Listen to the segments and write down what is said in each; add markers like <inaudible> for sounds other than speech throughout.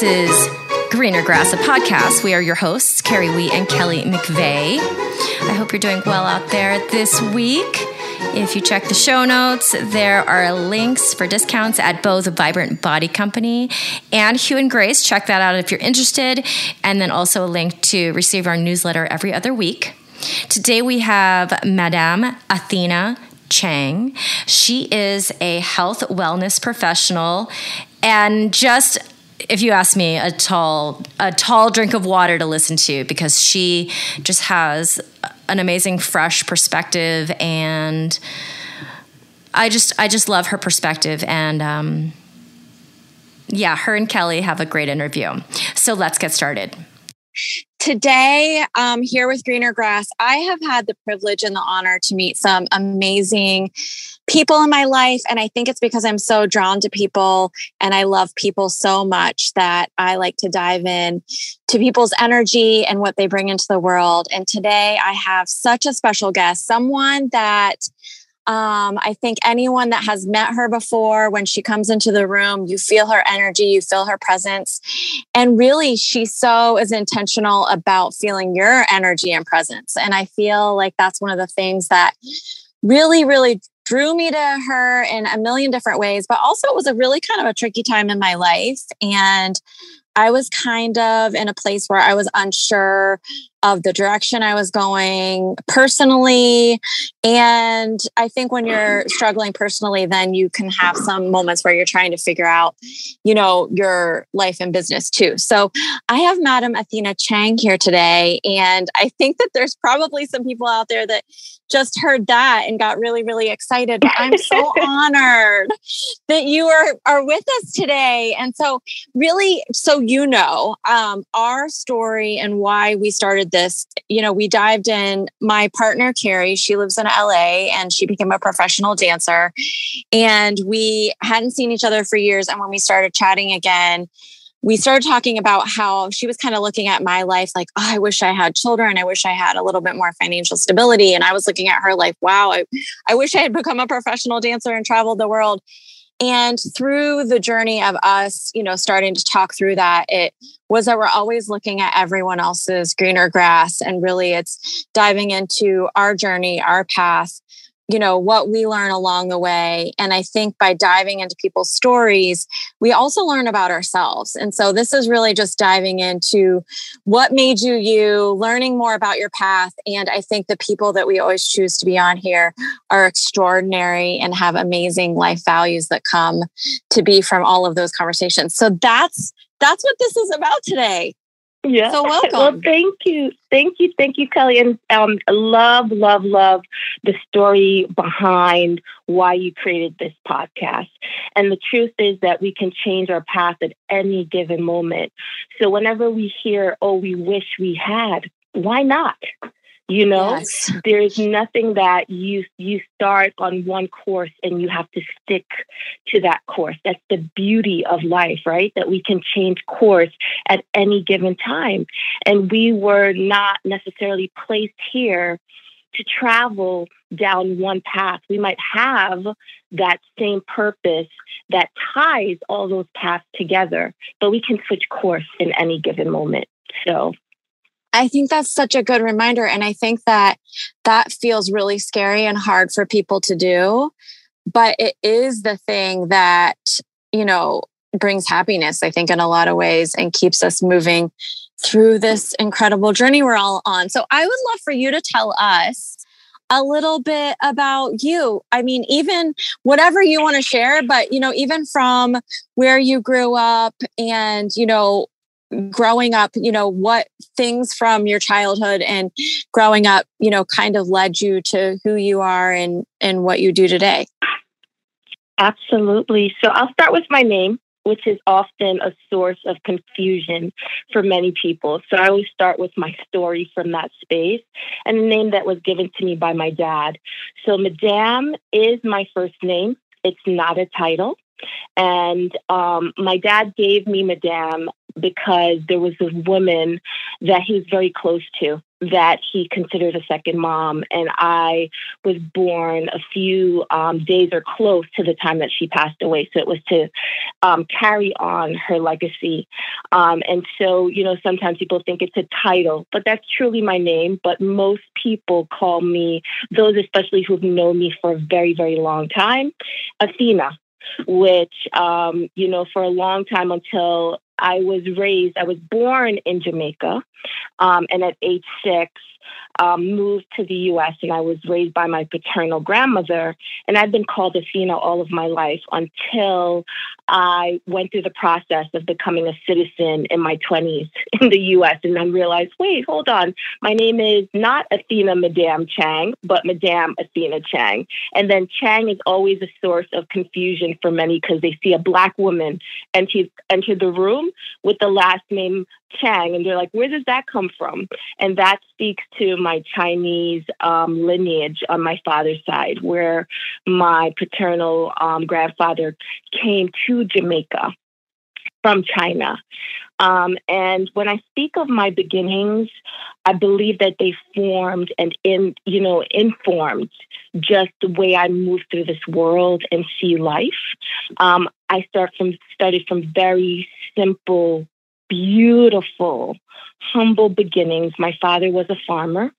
This is Greener Grass, a podcast. We are your hosts, Carrie Wee and Kelly McVeigh. I hope you're doing well out there this week. If you check the show notes, there are links for discounts at both Vibrant Body Company and Hugh and Grace. Check that out if you're interested. And then also a link to receive our newsletter every other week. Today we have Madame Athena Chang. She is a health wellness professional and just if you ask me a tall a tall drink of water to listen to because she just has an amazing fresh perspective and I just I just love her perspective and um, yeah, her and Kelly have a great interview. So let's get started. Today, um, here with Greener Grass, I have had the privilege and the honor to meet some amazing people in my life. And I think it's because I'm so drawn to people and I love people so much that I like to dive in to people's energy and what they bring into the world. And today, I have such a special guest, someone that um, I think anyone that has met her before, when she comes into the room, you feel her energy, you feel her presence. And really, she so is intentional about feeling your energy and presence. And I feel like that's one of the things that really, really drew me to her in a million different ways. But also, it was a really kind of a tricky time in my life. And I was kind of in a place where I was unsure of the direction I was going personally. And I think when you're struggling personally, then you can have some moments where you're trying to figure out, you know, your life and business too. So I have Madam Athena Chang here today. And I think that there's probably some people out there that just heard that and got really, really excited. But I'm so <laughs> honored that you are, are with us today. And so, really, so you know, um, our story and why we started this, you know, we dived in. My partner, Carrie, she lives in LA and she became a professional dancer. And we hadn't seen each other for years. And when we started chatting again, we started talking about how she was kind of looking at my life like, oh, I wish I had children. I wish I had a little bit more financial stability. And I was looking at her like, wow, I, I wish I had become a professional dancer and traveled the world. And through the journey of us, you know, starting to talk through that, it was that we're always looking at everyone else's greener grass. And really, it's diving into our journey, our path, you know what we learn along the way. And i think by diving into people's stories we also learn about ourselves. And so this is really just diving into what made you you learning more about your path. And i think the people that we always choose to be on here are extraordinary and have amazing life values that come to be from all of those conversations. So that's that's what this is about today yeah. So <laughs> welcome. Well, thank you. Thank you. Thank you, Kelly. And um, love, love, love the story behind why you created this podcast. And the truth is that we can change our path at any given moment. So whenever we hear, oh, we wish we had, why not? You know yes. there's nothing that you you start on one course and you have to stick to that course. That's the beauty of life right? That we can change course at any given time. And we were not necessarily placed here to travel down one path. We might have that same purpose that ties all those paths together but we can switch course in any given moment. So I think that's such a good reminder. And I think that that feels really scary and hard for people to do. But it is the thing that, you know, brings happiness, I think, in a lot of ways and keeps us moving through this incredible journey we're all on. So I would love for you to tell us a little bit about you. I mean, even whatever you want to share, but, you know, even from where you grew up and, you know, growing up, you know, what things from your childhood and growing up, you know, kind of led you to who you are and and what you do today? Absolutely. So I'll start with my name, which is often a source of confusion for many people. So I always start with my story from that space and the name that was given to me by my dad. So Madame is my first name. It's not a title. And um, my dad gave me Madame because there was this woman that he was very close to that he considered a second mom. And I was born a few um, days or close to the time that she passed away. So it was to um, carry on her legacy. Um, and so, you know, sometimes people think it's a title, but that's truly my name. But most people call me, those especially who've known me for a very, very long time, Athena which, um, you know, for a long time until I was raised, I was born in Jamaica. Um, and at age six, um, moved to the US and I was raised by my paternal grandmother. And I've been called Athena all of my life until I went through the process of becoming a citizen in my 20s <laughs> in the US and then realized, wait, hold on. My name is not Athena Madame Chang, but Madame Athena Chang. And then Chang is always a source of confusion for many because they see a Black woman and enter, enter the room with the last name Chang, and they're like, where does that come from? And that speaks to my Chinese um, lineage on my father's side, where my paternal um, grandfather came to Jamaica from China. Um, and when I speak of my beginnings, I believe that they formed and in you know informed just the way I move through this world and see life. Um, I start from started from very simple beautiful, humble beginnings. My father was a farmer.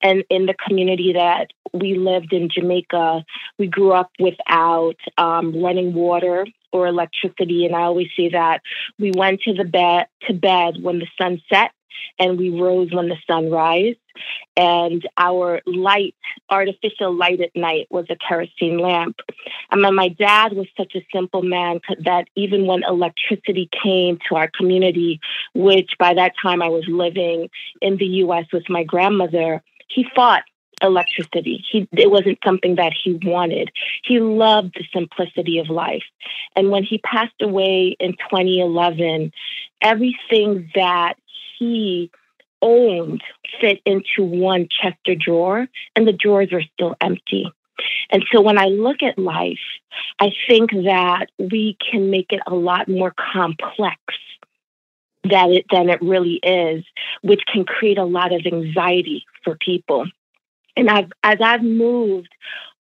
And in the community that we lived in Jamaica, we grew up without um, running water or electricity. And I always say that we went to the bed to bed when the sun set and we rose when the sun rise. And our light, artificial light at night, was a kerosene lamp. I mean, my dad was such a simple man that even when electricity came to our community, which by that time I was living in the US with my grandmother, he fought electricity. He it wasn't something that he wanted. He loved the simplicity of life. And when he passed away in 2011, everything that he owned fit into one Chester drawer, and the drawers are still empty. And so when I look at life, I think that we can make it a lot more complex that it, than it really is, which can create a lot of anxiety for people. And I've, as I've moved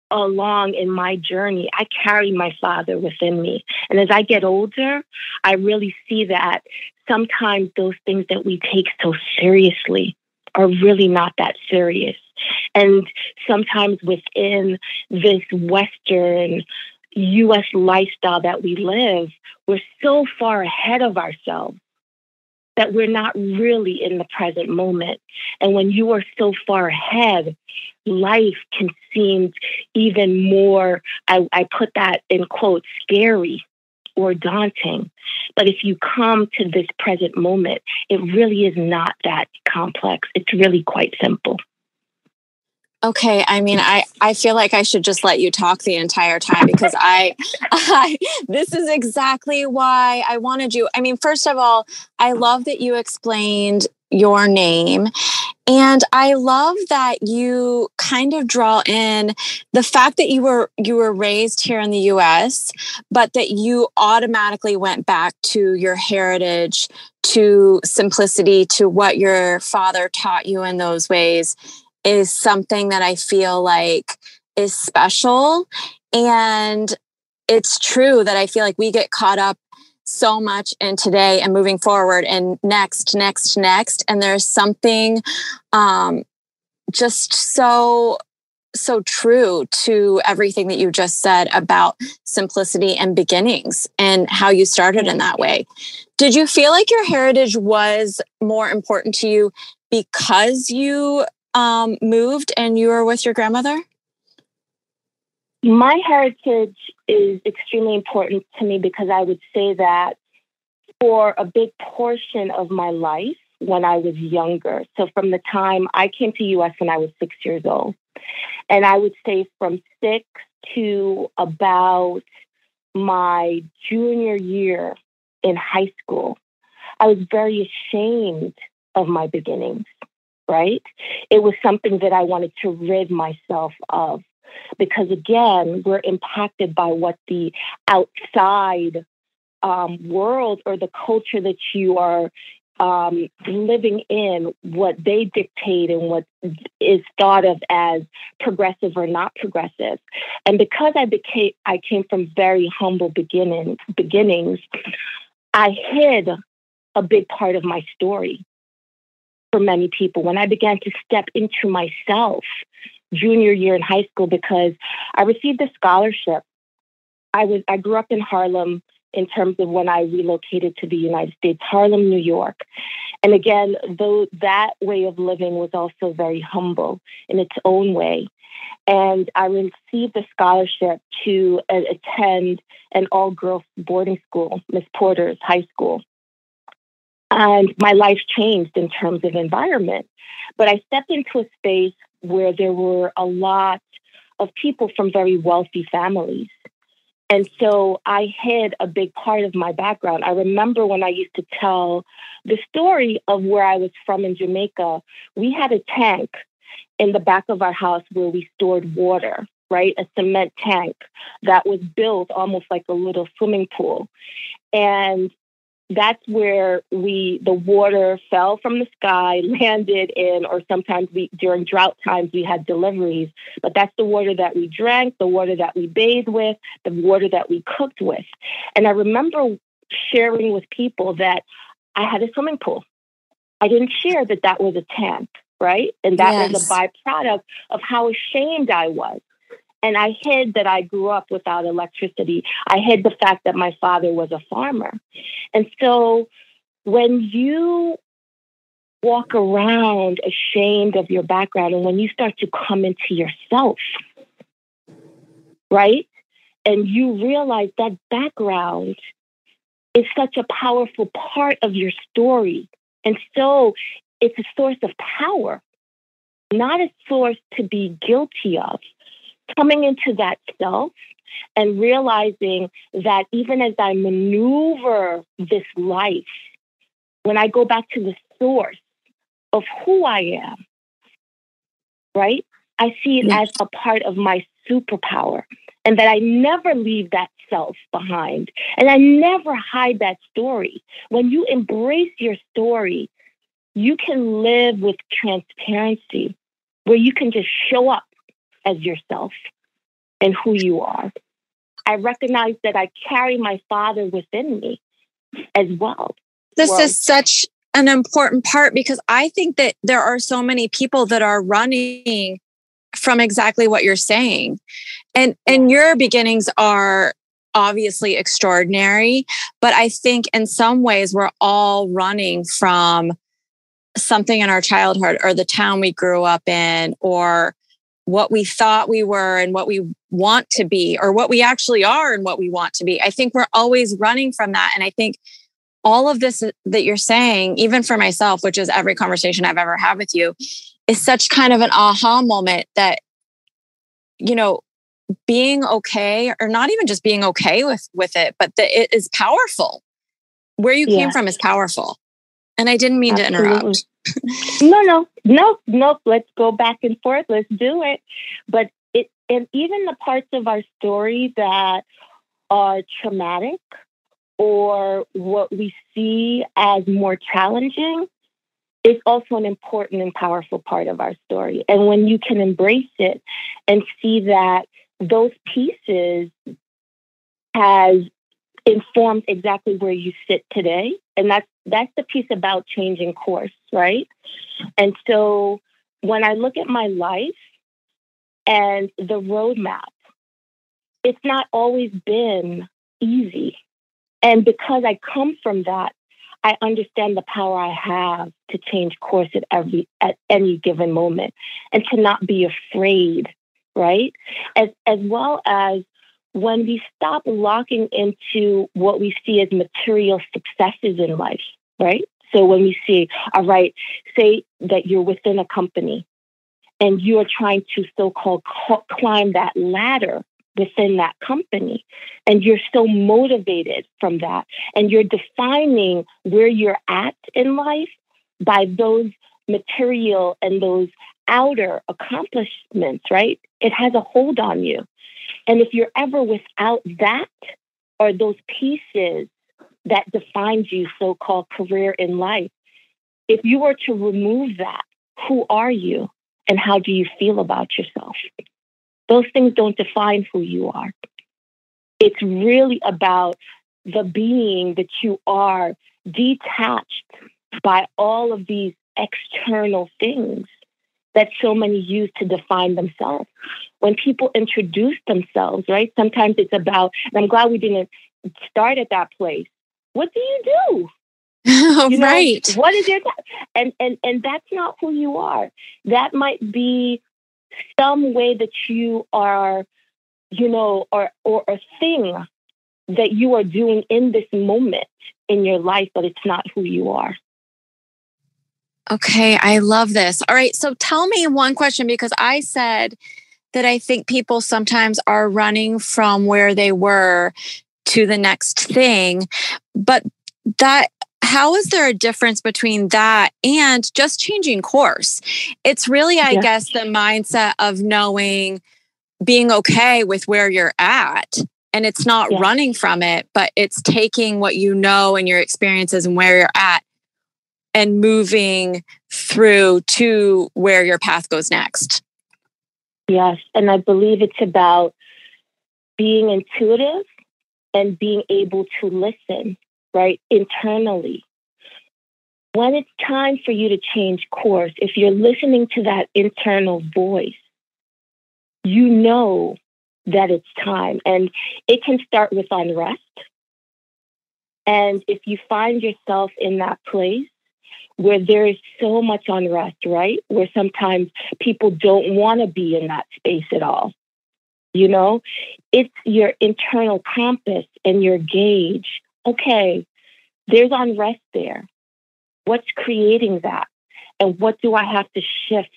along in my journey, I carry my father within me. And as I get older, I really see that sometimes those things that we take so seriously are really not that serious. And sometimes within this Western US lifestyle that we live, we're so far ahead of ourselves that we're not really in the present moment. And when you are so far ahead, life can seem even more, I, I put that in quotes, scary or daunting. But if you come to this present moment, it really is not that complex. It's really quite simple. Okay, I mean, I I feel like I should just let you talk the entire time because I, <laughs> I this is exactly why I wanted you. I mean, first of all, I love that you explained your name and i love that you kind of draw in the fact that you were you were raised here in the us but that you automatically went back to your heritage to simplicity to what your father taught you in those ways is something that I feel like is special. And it's true that I feel like we get caught up so much in today and moving forward and next, next, next. And there's something um, just so so true to everything that you just said about simplicity and beginnings and how you started in that way. Did you feel like your heritage was more important to you because you um, moved and you were with your grandmother? My heritage is extremely important to me because I would say that for a big portion of my life when I was younger, so from the time I came to US when I was six years old, and I would say from six to about my junior year in high school, I was very ashamed of my beginnings right? It was something that I wanted to rid myself of. Because again, we're impacted by what the outside um, world or the culture that you are um, living in, what they dictate and what is thought of as progressive or not progressive. And because I became, I came from very humble beginning, beginnings, I hid a big part of my story for many people when I began to step into myself junior year in high school because I received a scholarship. I was I grew up in Harlem in terms of when I relocated to the United States, Harlem, New York. And again, though that way of living was also very humble in its own way. And I received a scholarship to uh, attend an all girls boarding school, Miss Porter's high school. And my life changed in terms of environment. But I stepped into a space where there were a lot of people from very wealthy families. And so I hid a big part of my background. I remember when I used to tell the story of where I was from in Jamaica, we had a tank in the back of our house where we stored water, right? A cement tank that was built almost like a little swimming pool. And that's where we the water fell from the sky <laughs> landed in or sometimes we during drought times we had deliveries. But that's the water that we drank the water that we bathed with the water that we cooked with. And i remember sharing with people that i had a swimming pool. I didn't share that that was a tank right? And that yes. was a byproduct of how ashamed i was and I hid that I grew up without electricity. I hid the fact that my father was a farmer. And so when you walk around ashamed of your background and when you start to come into yourself, right? And you realize that background is such a powerful part of your story. And so it's a source of power, not a source to be guilty of coming into that self and realizing that even as I maneuver this life, when I go back to the source of who I am, right? I see it as a part of my superpower and that I never leave that self behind and I never hide that story. When you embrace your story, you can live with transparency where you can just show up as yourself and who you are. I recognize that I carry my father within me as well. This well, is such an important part because I think that there are so many people that are running from exactly what you're saying. And and your beginnings are obviously extraordinary, but I think in some ways we're all running from something in our childhood or the town we grew up in or what we thought we were and what we want to be or what we actually are and what we want to be. I think we're always running from that. And I think all of this that you're saying, even for myself, which is every conversation I've ever had with you, is such kind of an aha moment that, you know, being okay or not even just being okay with with it, but that it is powerful. Where you yeah. came from is powerful. And I didn't mean Absolutely. to interrupt no, no, no, no. Let's go back and forth. Let's do it. But it, and even the parts of our story that are traumatic or what we see as more challenging is also an important and powerful part of our story. And when you can embrace it and see that those pieces has informed exactly where you sit today, and that's that's the piece about changing course, right? And so when I look at my life and the roadmap, it's not always been easy. And because I come from that, I understand the power I have to change course at every at any given moment and to not be afraid, right? As as well as when we stop locking into what we see as material successes in life, right? So when we see, all right, say that you're within a company and you're trying to so called climb that ladder within that company and you're so motivated from that and you're defining where you're at in life by those material and those outer accomplishments, right? It has a hold on you. And if you're ever without that or those pieces that defines you, so called career in life, if you were to remove that, who are you and how do you feel about yourself? Those things don't define who you are. It's really about the being that you are detached by all of these external things that so many use to define themselves. When people introduce themselves, right? Sometimes it's about, and I'm glad we didn't start at that place. What do you do? <laughs> you know, right. What is your and and and that's not who you are. That might be some way that you are, you know, or or a thing that you are doing in this moment in your life, but it's not who you are. Okay, I love this. All right, so tell me one question because I said that I think people sometimes are running from where they were to the next thing, but that how is there a difference between that and just changing course? It's really, I yeah. guess, the mindset of knowing being okay with where you're at. And it's not yeah. running from it, but it's taking what you know and your experiences and where you're at and moving through to where your path goes next. Yes. And I believe it's about being intuitive and being able to listen right, internally. When it's time for you to change course, if you're listening to that internal voice, you know that it's time. And it can start with unrest. And if you find yourself in that place where there is so much unrest, right? Where sometimes people don't want to be in that space at all. You know, it's your internal compass and your gauge okay, there's unrest there. What's creating that? And what do I have to shift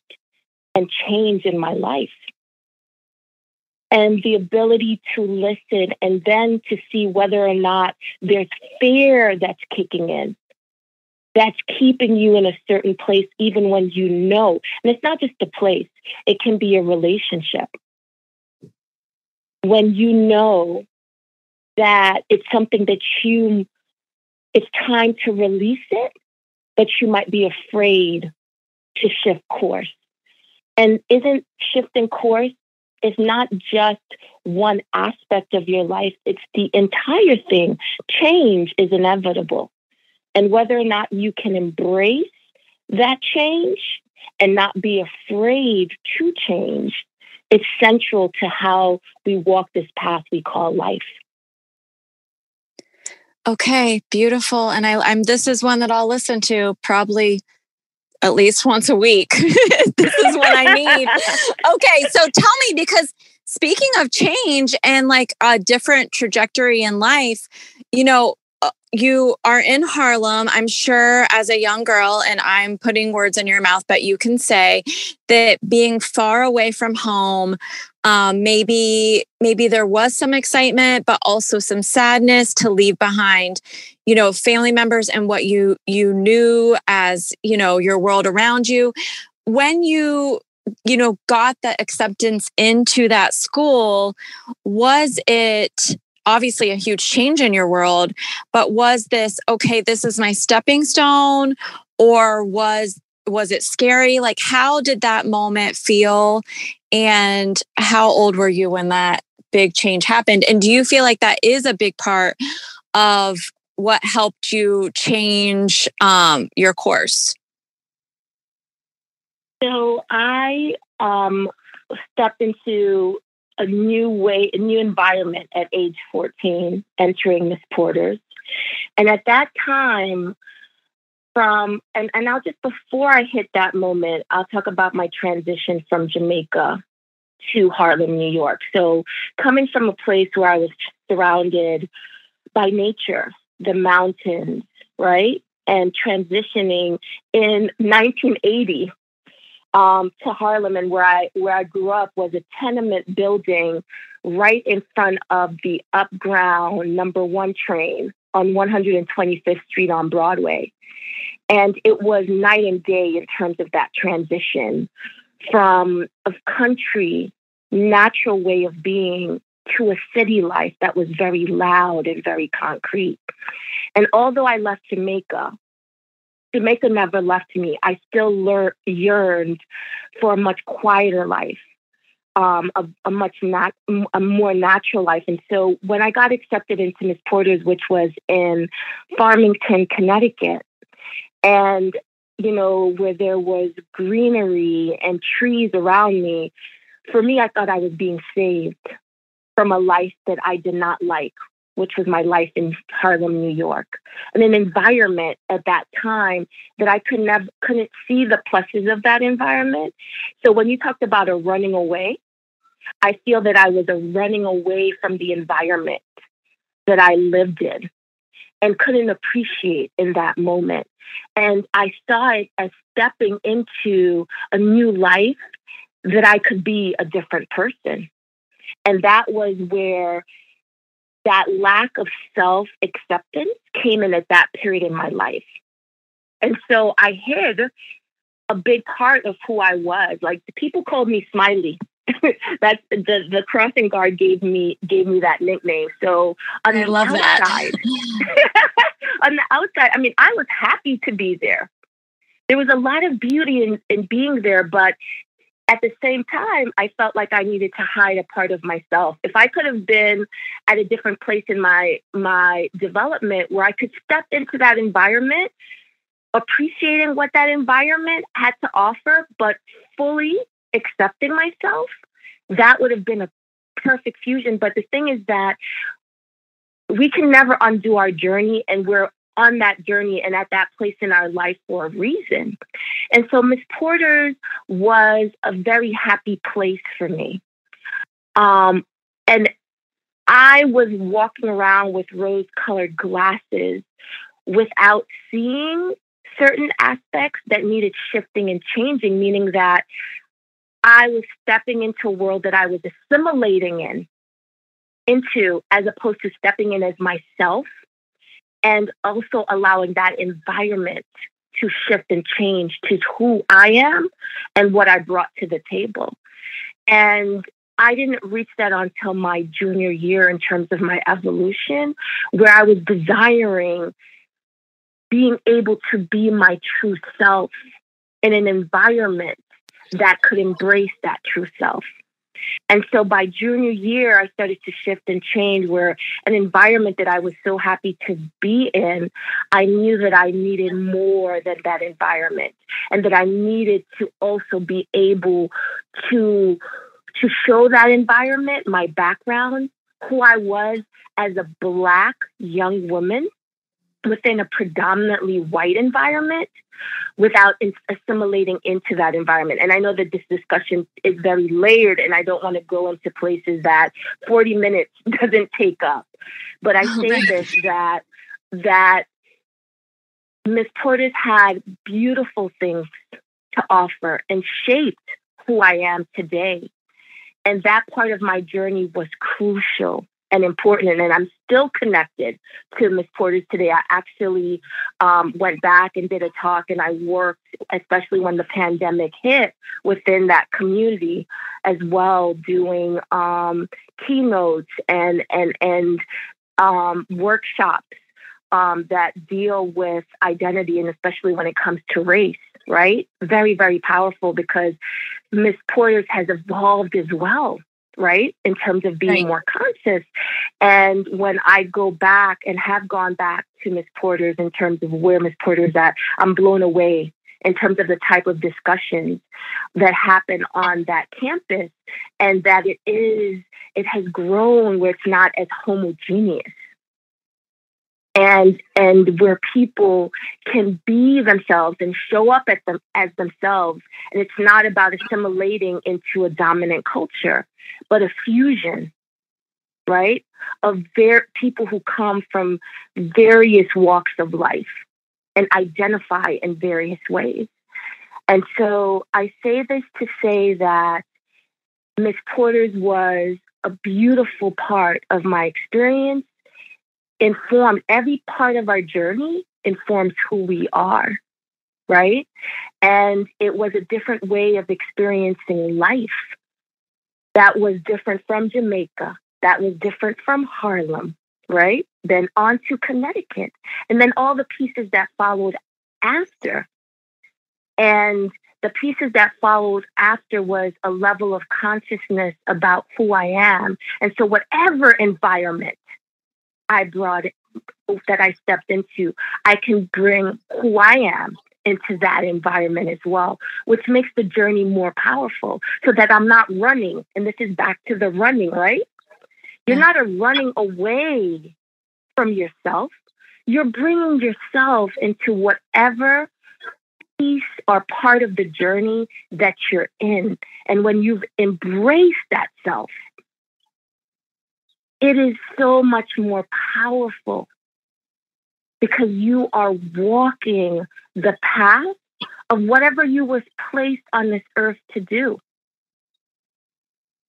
and change in my life? And the ability to listen and then to see whether or not there's fear that's kicking in, that's keeping you in a certain place, even when you know. And it's not just a place, it can be a relationship. When you know that it's something that you it's time to release it, but you might be afraid to shift course. And isn't shifting course is not just one aspect of your life, it's the entire thing. Change is inevitable. And whether or not you can embrace that change and not be afraid to change is central to how we walk this path we call life. Okay, beautiful. And I, I'm this is one that I'll listen to probably at least once a week. <laughs> this is what I need. <laughs> okay, so tell me because speaking of change and like a different trajectory in life, you know, you are in Harlem, I'm sure, as a young girl, and I'm putting words in your mouth, but you can say that being far away from home, um, maybe maybe there was some excitement, but also some sadness to leave behind, you know, family members and what you you knew as you know your world around you. When you you know got the acceptance into that school, was it obviously a huge change in your world, but was this okay? This is my stepping stone, or was was it scary? Like, how did that moment feel? And how old were you when that big change happened? And do you feel like that is a big part of what helped you change um, your course? So I um, stepped into a new way, a new environment at age 14, entering Miss Porter's. And at that time, from and, and I'll just before I hit that moment, I'll talk about my transition from Jamaica to Harlem, New York. So coming from a place where I was surrounded by nature, the mountains, right? And transitioning in 1980 um, to Harlem, and where I where I grew up was a tenement building right in front of the Upground Number One train on 125th Street on Broadway. And it was night and day in terms of that transition from a country natural way of being to a city life that was very loud and very concrete. And although I left Jamaica, Jamaica never left me. I still lear- yearned for a much quieter life, um, a, a, much not a more natural life. And so when I got accepted into Miss Porter's, which was in Farmington, Connecticut, and you know where there was greenery and trees around me, for me, I thought I was being saved from a life that I did not like, which was my life in Harlem, New York, and an environment at that time that I could never couldn't see the pluses of that environment. So when you talked about a running away, I feel that I was a running away from the environment that I lived in and couldn't appreciate in that moment. And I saw it as stepping into a new life that I could be a different person. And that was where that lack of self acceptance came in at that period in my life. And so I hid a big part of who I was. Like people called me Smiley. <laughs> That's the the crossing guard gave me gave me that nickname. So on I the love outside, <laughs> on the outside, I mean, I was happy to be there. There was a lot of beauty in, in being there, but at the same time, I felt like I needed to hide a part of myself. If I could have been at a different place in my my development where I could step into that environment, appreciating what that environment had to offer, but fully accepting myself, that would have been a perfect fusion. But the thing is that we can never undo our journey and we're on that journey and at that place in our life for a reason. And so Miss Porter's was a very happy place for me. Um, and I was walking around with rose colored glasses without seeing certain aspects that needed shifting and changing, meaning that I was stepping into a world that I was assimilating in into as opposed to stepping in as myself and also allowing that environment to shift and change to who I am and what I brought to the table. And I didn't reach that until my junior year in terms of my evolution, where I was desiring being able to be my true self in an environment that could embrace that true self. And so by junior year, I started to shift and change where an environment that I was so happy to be in, I knew that I needed more than that environment and that I needed to also be able to to show that environment, my background, who I was as a black young woman within a predominantly white environment without assimilating into that environment. And I know that this discussion is very layered, and I don't want to go into places that 40 minutes <laughs> doesn't take up. But I oh, say right. this that that Miss Porter's had beautiful things to offer and shaped who I am today. And that part of my journey was crucial and important. And I'm still connected to Miss Porter's today. I actually um, went back and did a talk, and I worked, especially when the pandemic hit, within that community as well, doing um, keynotes and and and um, workshops um, that deal with identity, and especially when it comes to race. Right, very very powerful because Miss Porter's has evolved as well right? In terms of being right. more conscious. And when I go back and have gone back to Miss Porter's in terms of where Miss Porter's at, I'm blown away in terms of the type of discussions that happen on that campus and that it is it has grown where it's not as homogeneous and and where people can be themselves and show up at them as themselves. And it's not about assimilating into a dominant culture but a fusion right of ver- people who come from various walks of life and identify in various ways. And so i say this to say that miss porter's was a beautiful part of my experience inform every part of our journey informs who we are right? And it was a different way of experiencing life that was different from Jamaica, that was different from Harlem, right? Then on to Connecticut, and then all the pieces that followed after. And the pieces that followed after was a level of consciousness about who I am. And so, whatever environment I brought that I stepped into, I can bring who I am into that environment as well, which makes the journey more powerful so that I'm not running. And this is back to the running, right? You're not a running away from yourself. You're bringing yourself into whatever piece or part of the journey that you're in. And when you've embraced that self, it is so much more powerful because you are walking the path of whatever you was placed on this earth to do.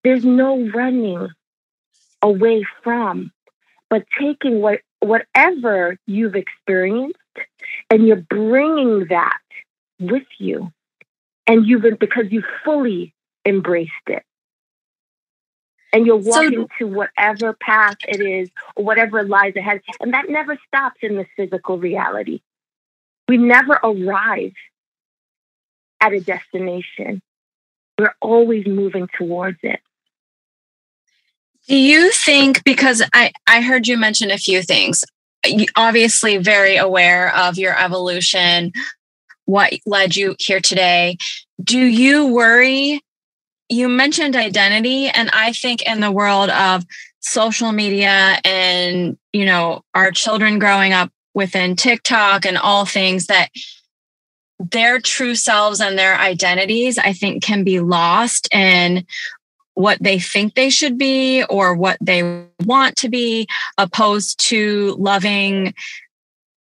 There's no running away from, but taking what whatever you've experienced and you're bringing that with you and you've been, because you fully embraced it and you're walking so, to whatever path it is or whatever lies ahead and that never stops in this physical reality we never arrive at a destination we're always moving towards it do you think because i i heard you mention a few things obviously very aware of your evolution what led you here today. Do you worry? You mentioned identity, and I think in the world of social media and you know our children growing up within TikTok and all things that their true selves and their identities, I think, can be lost in what they think they should be or what they want to be, opposed to loving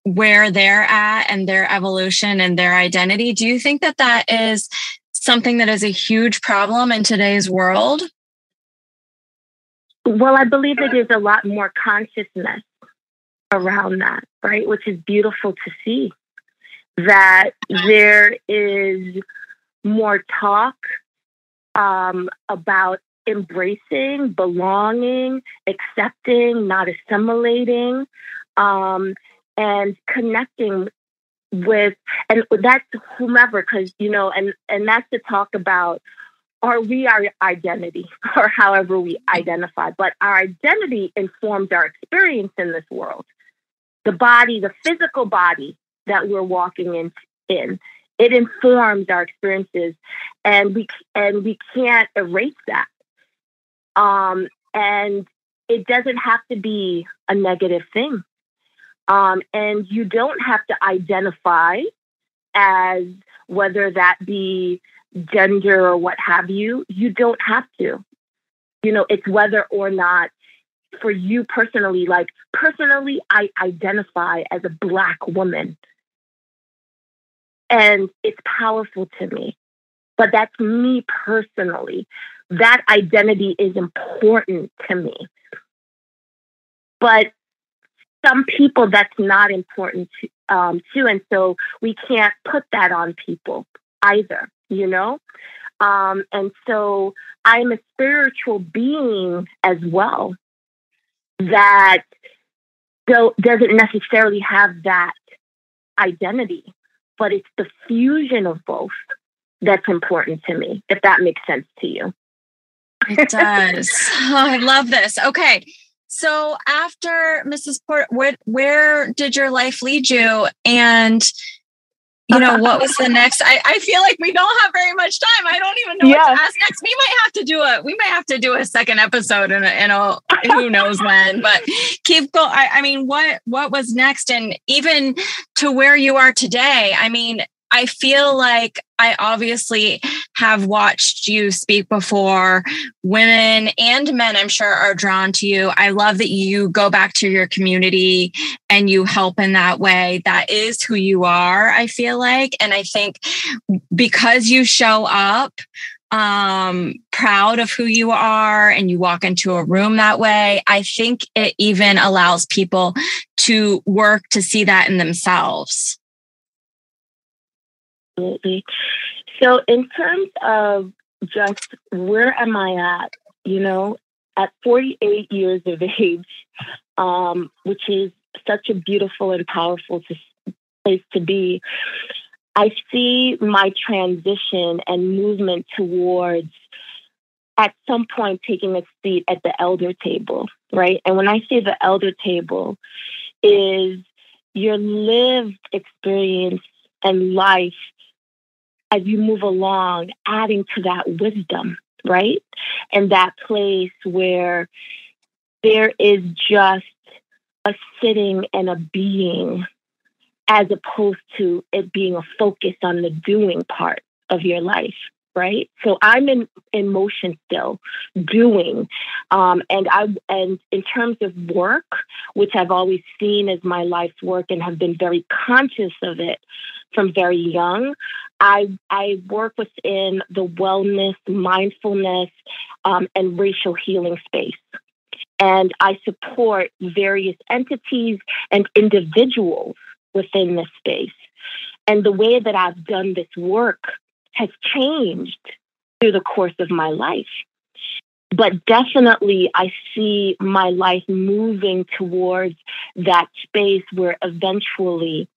where they're at and their evolution and their identity. Do you think that that is something that is a huge problem in today's world? Well, I believe that there's a lot more consciousness around that, right? Which is beautiful to see. That there is more talk um, about embracing, belonging, accepting, not assimilating. Um, and connecting with and that's whomever because you know and and that's to talk about are we our identity <laughs> or however we identify but our identity informs our experience in this world. The body the physical body that we're walking in in it informs our experiences and we and we can't erase that. Um and it doesn't have to be a negative thing um, and you don't have to identify as whether that be gender or what have you. You don't have to. You know, it's whether or not for you personally, like personally, I identify as a Black woman. And it's powerful to me. But that's me personally. That identity is important to me. But some people that's not important to, um, too. And so we can't put that on people either, you know? Um, and so I'm a spiritual being as well that doesn't necessarily have that identity, but it's the fusion of both that's important to me, if that makes sense to you. It does. oh, <laughs> I love this. Okay. So after Mrs. Port, where, where did your life lead you? And you know what was the next I, I feel like we don't have very much time i don't even know what to ask next we might have to do a we might have to do a second episode in a, in a who knows when but keep going I, I mean what what was next and even to where you are today i mean I feel like I obviously have watched you speak before. Women and men, I'm sure, are drawn to you. I love that you go back to your community and you help in that way. That is who you are, I feel like. And I think because you show up, um proud of who you are and you walk into a room that way i think it even allows people to work to see that in themselves Absolutely. So, in terms of just where am I at, you know, at 48 years of age, um, which is such a beautiful and powerful place to be, I see my transition and movement towards at some point taking a seat at the elder table, right? And when I say the elder table, is your lived experience and life as you move along, adding to that wisdom, right? And that place where there is just a sitting and a being as opposed to it being a focus on the doing part of your life right? So i'm in in motion still doing um, and i and in terms of work which i've always seen as my life's work and have been very conscious of it from very young i i work within the wellness mindfulness um, and racial healing space. And i support various entities and individuals within this space. And the way that i've done this work has changed through the course of my life. But definitely, I see my life moving towards that space where eventually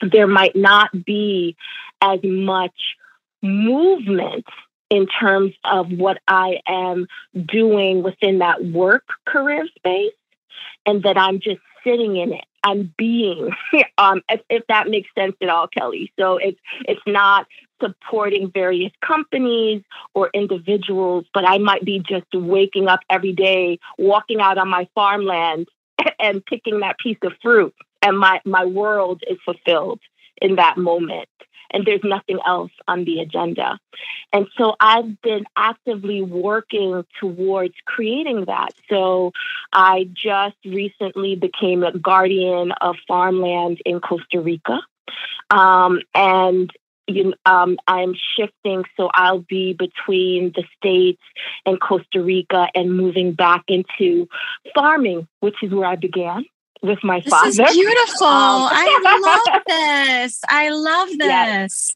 there might not be as much movement in terms of what I am doing within that work career space, and that I'm just sitting in it. I'm being, <laughs> um, if, if that makes sense at all, Kelly. So it's it's not supporting various companies or individuals, but I might be just waking up every day, walking out on my farmland <laughs> and picking that piece of fruit. And my, my world is fulfilled in that moment. And there's nothing else on the agenda. And so I've been actively working towards creating that. So I just recently became a guardian of farmland in Costa Rica. Um, and you, um, I'm shifting, so I'll be between the States and Costa Rica and moving back into farming, which is where I began with my this father. This is beautiful. Um, I love <laughs> this. I love this. Yes.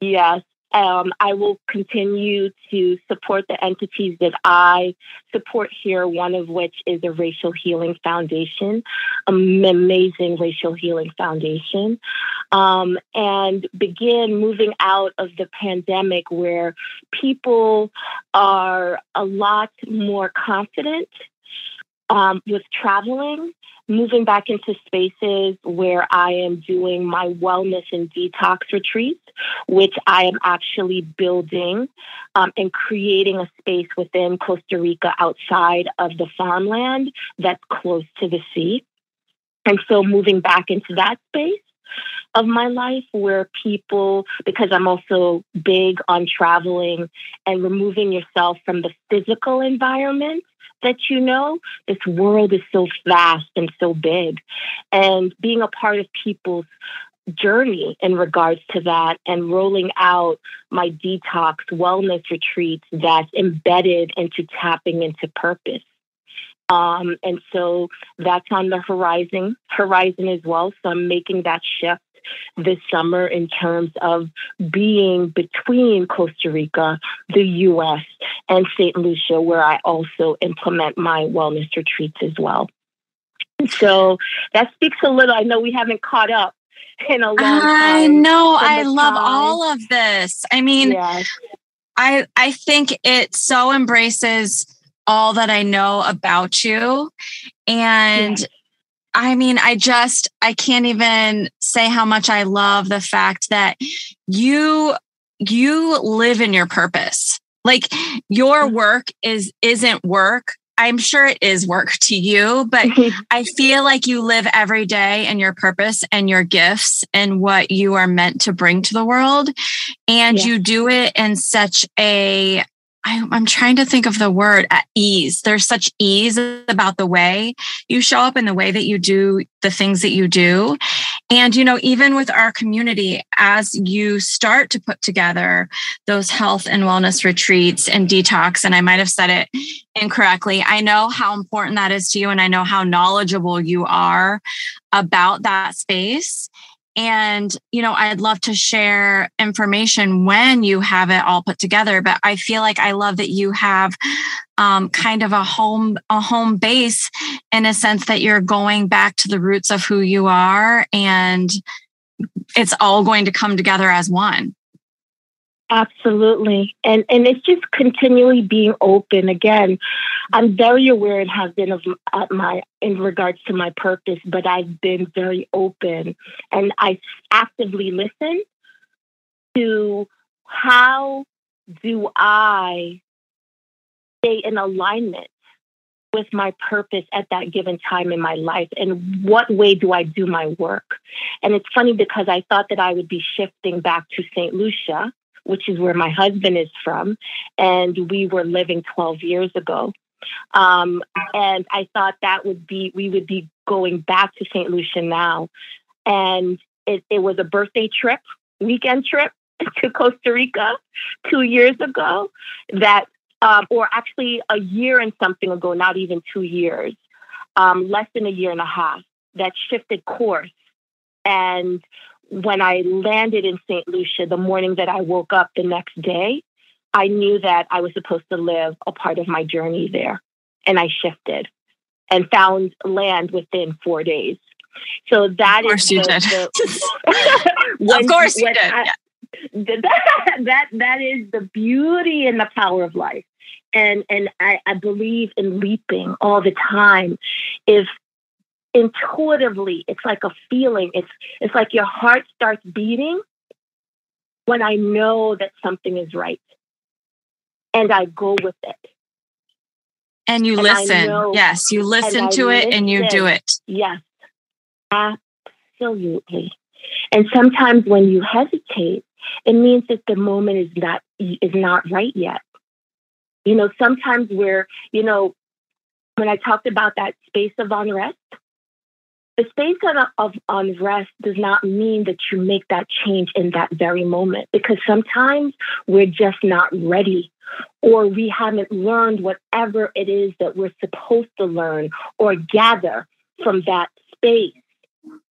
yes. Um, I will continue to support the entities that I support here, one of which is a Racial Healing Foundation, an amazing Racial Healing Foundation, um, and begin moving out of the pandemic where people are a lot more confident um, with traveling moving back into spaces where I am doing my wellness and detox retreats, which I am actually building um, and creating a space within Costa Rica outside of the farmland that's close to the sea. And so moving back into that space of my life where people, because I'm also big on traveling and removing yourself from the physical environment that you know, this world is so vast and so big. And being a part of people's journey in regards to that and rolling out my detox wellness retreats that's embedded into tapping into purpose. Um, and so that's on the horizon horizon as well. So I'm making that shift this summer in terms of being between Costa Rica, the US, and St. Lucia, where I also implement my wellness retreats as well. So that speaks a little. I know we haven't caught up in a long time. I know. I love time. all of this. I mean, yes. I I think it so embraces all that I know about you. And yes. I mean, I just, I can't even say how much I love the fact that you, you live in your purpose. Like your mm-hmm. work is, isn't work. I'm sure it is work <laughs> to you, but <laughs> I feel like you live every day in your purpose and your gifts and what you are meant to bring to the world. And yeah. you do it in such a I, am trying to think of the word at ease. There's such ease about the way you show up and the way that you do the things that you do. And, you know, even with our community, as you start to put together those health and wellness retreats and detox, and I might have said it incorrectly, I know how important that is to you. And I know how knowledgeable you are about that space. And, you know, I'd love to share information when you have it all put together, but I feel like I love that you have um, kind of a home, a home base in a sense that you're going back to the roots of who you are and it's all going to come together as one. Absolutely. And and it's just continually being open. Again, I'm very aware it has been of my in regards to my purpose, but I've been very open and I actively listen to how do I stay in alignment with my purpose at that given time in my life and what way do I do my work. And it's funny because I thought that I would be shifting back to St. Lucia which is where my husband is from. And we were living 12 years ago. Um, and I thought that would be, we would be going back to St. Lucia now. And it, it was a birthday trip, weekend trip <laughs> to Costa Rica two years ago that, um, or actually a year and something ago, not even two years, um, less than a year and a half, that shifted course. And when I landed in St. Lucia, the morning that I woke up the next day, I knew that I was supposed to live a part of my journey there. And I shifted and found land within four days. So that of course is you the, did. The, <laughs> of course you did. I, <laughs> that, that that is the beauty and the power of life. And and I, I believe in leaping all the time. If intuitively it's like a feeling. It's it's like your heart starts beating when i know that something is right. And i go with it. And you and listen. know, yes you listen to it and you do it. Yes. Absolutely. And sometimes when you hesitate it means that the moment is not is not right yet. You know sometimes we're you know when i talked about that space of unrest the space of unrest does not mean that you make that change in that very moment because sometimes we're just not ready or we haven't learned whatever it is that we're supposed to learn or gather from that space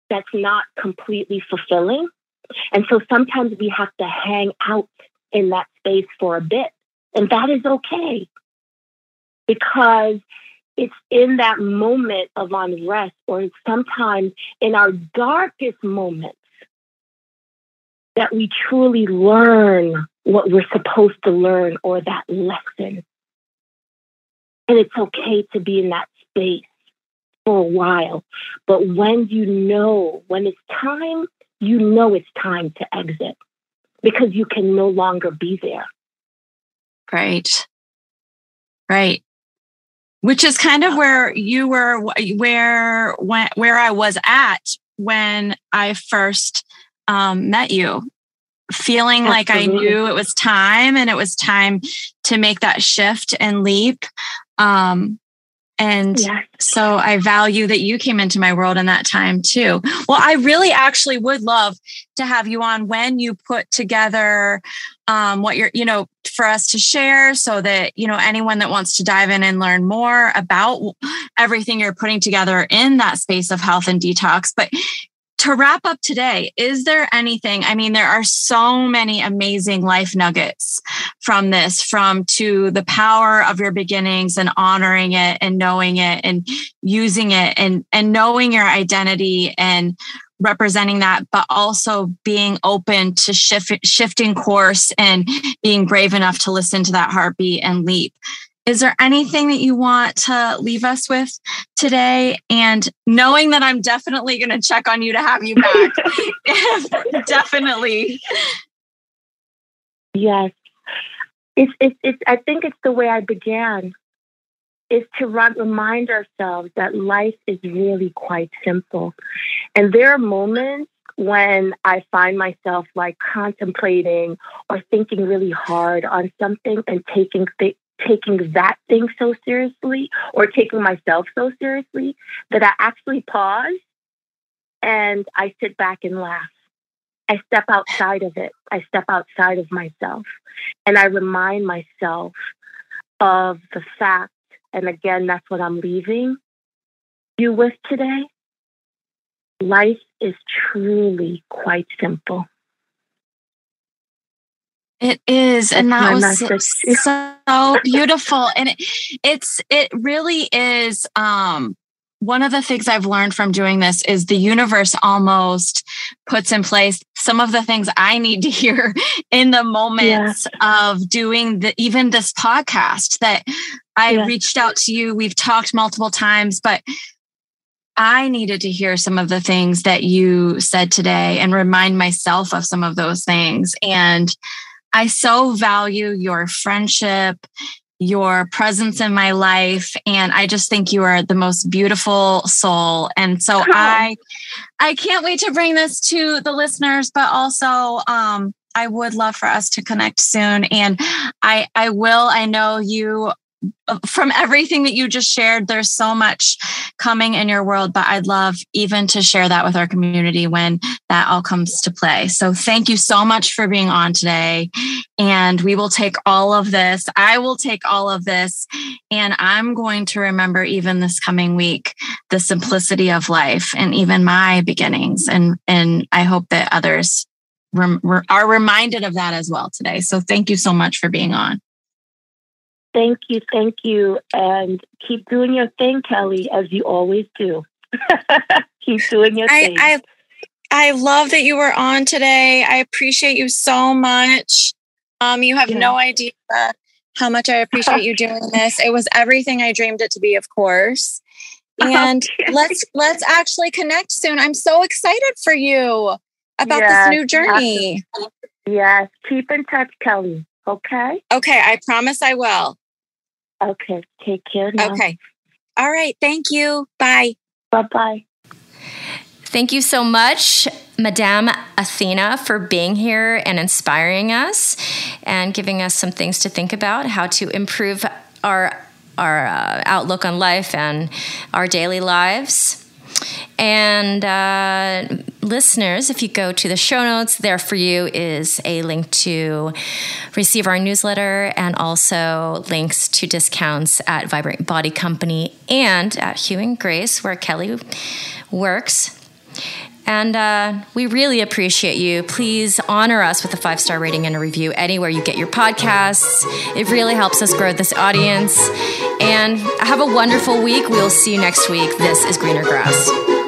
that's not completely fulfilling. And so sometimes we have to hang out in that space for a bit. And that is okay because it's in that moment of unrest or sometimes in our darkest moments that we truly learn what we're supposed to learn or that lesson. And it's okay to be in that space for a while. But when you know, when it's time, you know it's time to exit because you can no longer be there. Right. Right which is kind of where you were where when, where I was at when I first um, met you. Feeling Absolutely. like I knew it was time and it was time to make that shift and leap. Um, and so I value that you came into my world in that time too. Well, I really actually would love to have you on when you put together um, what you're, you know, for us to share so that, you know, anyone that wants to dive in and learn more about everything you're putting together in that space of health and detox. But to wrap up today, is there anything? I mean, there are so many amazing life nuggets from this, from to the power of your beginnings and honoring it and knowing it and using it and, and knowing your identity and representing that, but also being open to shift, shifting course and being brave enough to listen to that heartbeat and leap. Is there anything that you want to leave us with today? And knowing that I'm definitely going to check on you to have you back. <laughs> <laughs> definitely. Yes. It's, it's, it's, I think it's the way I began is to remind ourselves that life is really quite simple. And there are moments when I find myself like contemplating or thinking really hard on something and taking th- taking that thing so seriously or taking myself so seriously that I actually pause and I sit back and laugh. I step outside of it. I step outside of myself and I remind myself of the fact, and again, that's what I'm leaving you with today. Life is truly quite simple. It is, and that was so, so beautiful. And it, it's it really is um one of the things I've learned from doing this is the universe almost puts in place some of the things I need to <laughs> hear in the moments yeah. of doing the, even this podcast that I yeah. reached out to you. We've talked multiple times, but I needed to hear some of the things that you said today and remind myself of some of those things. And I so value your friendship, your presence in my life and I just think you are the most beautiful soul. And so oh. I I can't wait to bring this to the listeners but also um I would love for us to connect soon and I I will I know you from everything that you just shared, there's so much coming in your world, but I'd love even to share that with our community when that all comes to play. So thank you so much for being on today. And we will take all of this. I will take all of this. And I'm going to remember even this coming week, the simplicity of life and even my beginnings. And, and I hope that others rem- are reminded of that as well today. So thank you so much for being on. Thank you, thank you, and keep doing your thing, Kelly, as you always do. <laughs> keep doing your I, thing. I, I love that you were on today. I appreciate you so much. Um, you have yeah. no idea how much I appreciate you doing <laughs> this. It was everything I dreamed it to be, of course. <laughs> And okay. let's let's actually connect soon. I'm so excited for you about yes, this new journey. Yes, keep in touch, Kelly. Okay. Okay, I promise I will. Okay. Take care. Now. Okay. All right. Thank you. Bye. Bye bye. Thank you so much, Madame Athena, for being here and inspiring us and giving us some things to think about, how to improve our our uh, outlook on life and our daily lives. And uh, listeners, if you go to the show notes, there for you is a link to receive our newsletter and also links to discounts at Vibrant Body Company and at Hugh and Grace, where Kelly works. And uh, we really appreciate you. Please honor us with a five star rating and a review anywhere you get your podcasts. It really helps us grow this audience. And have a wonderful week. We'll see you next week. This is Greener Grass.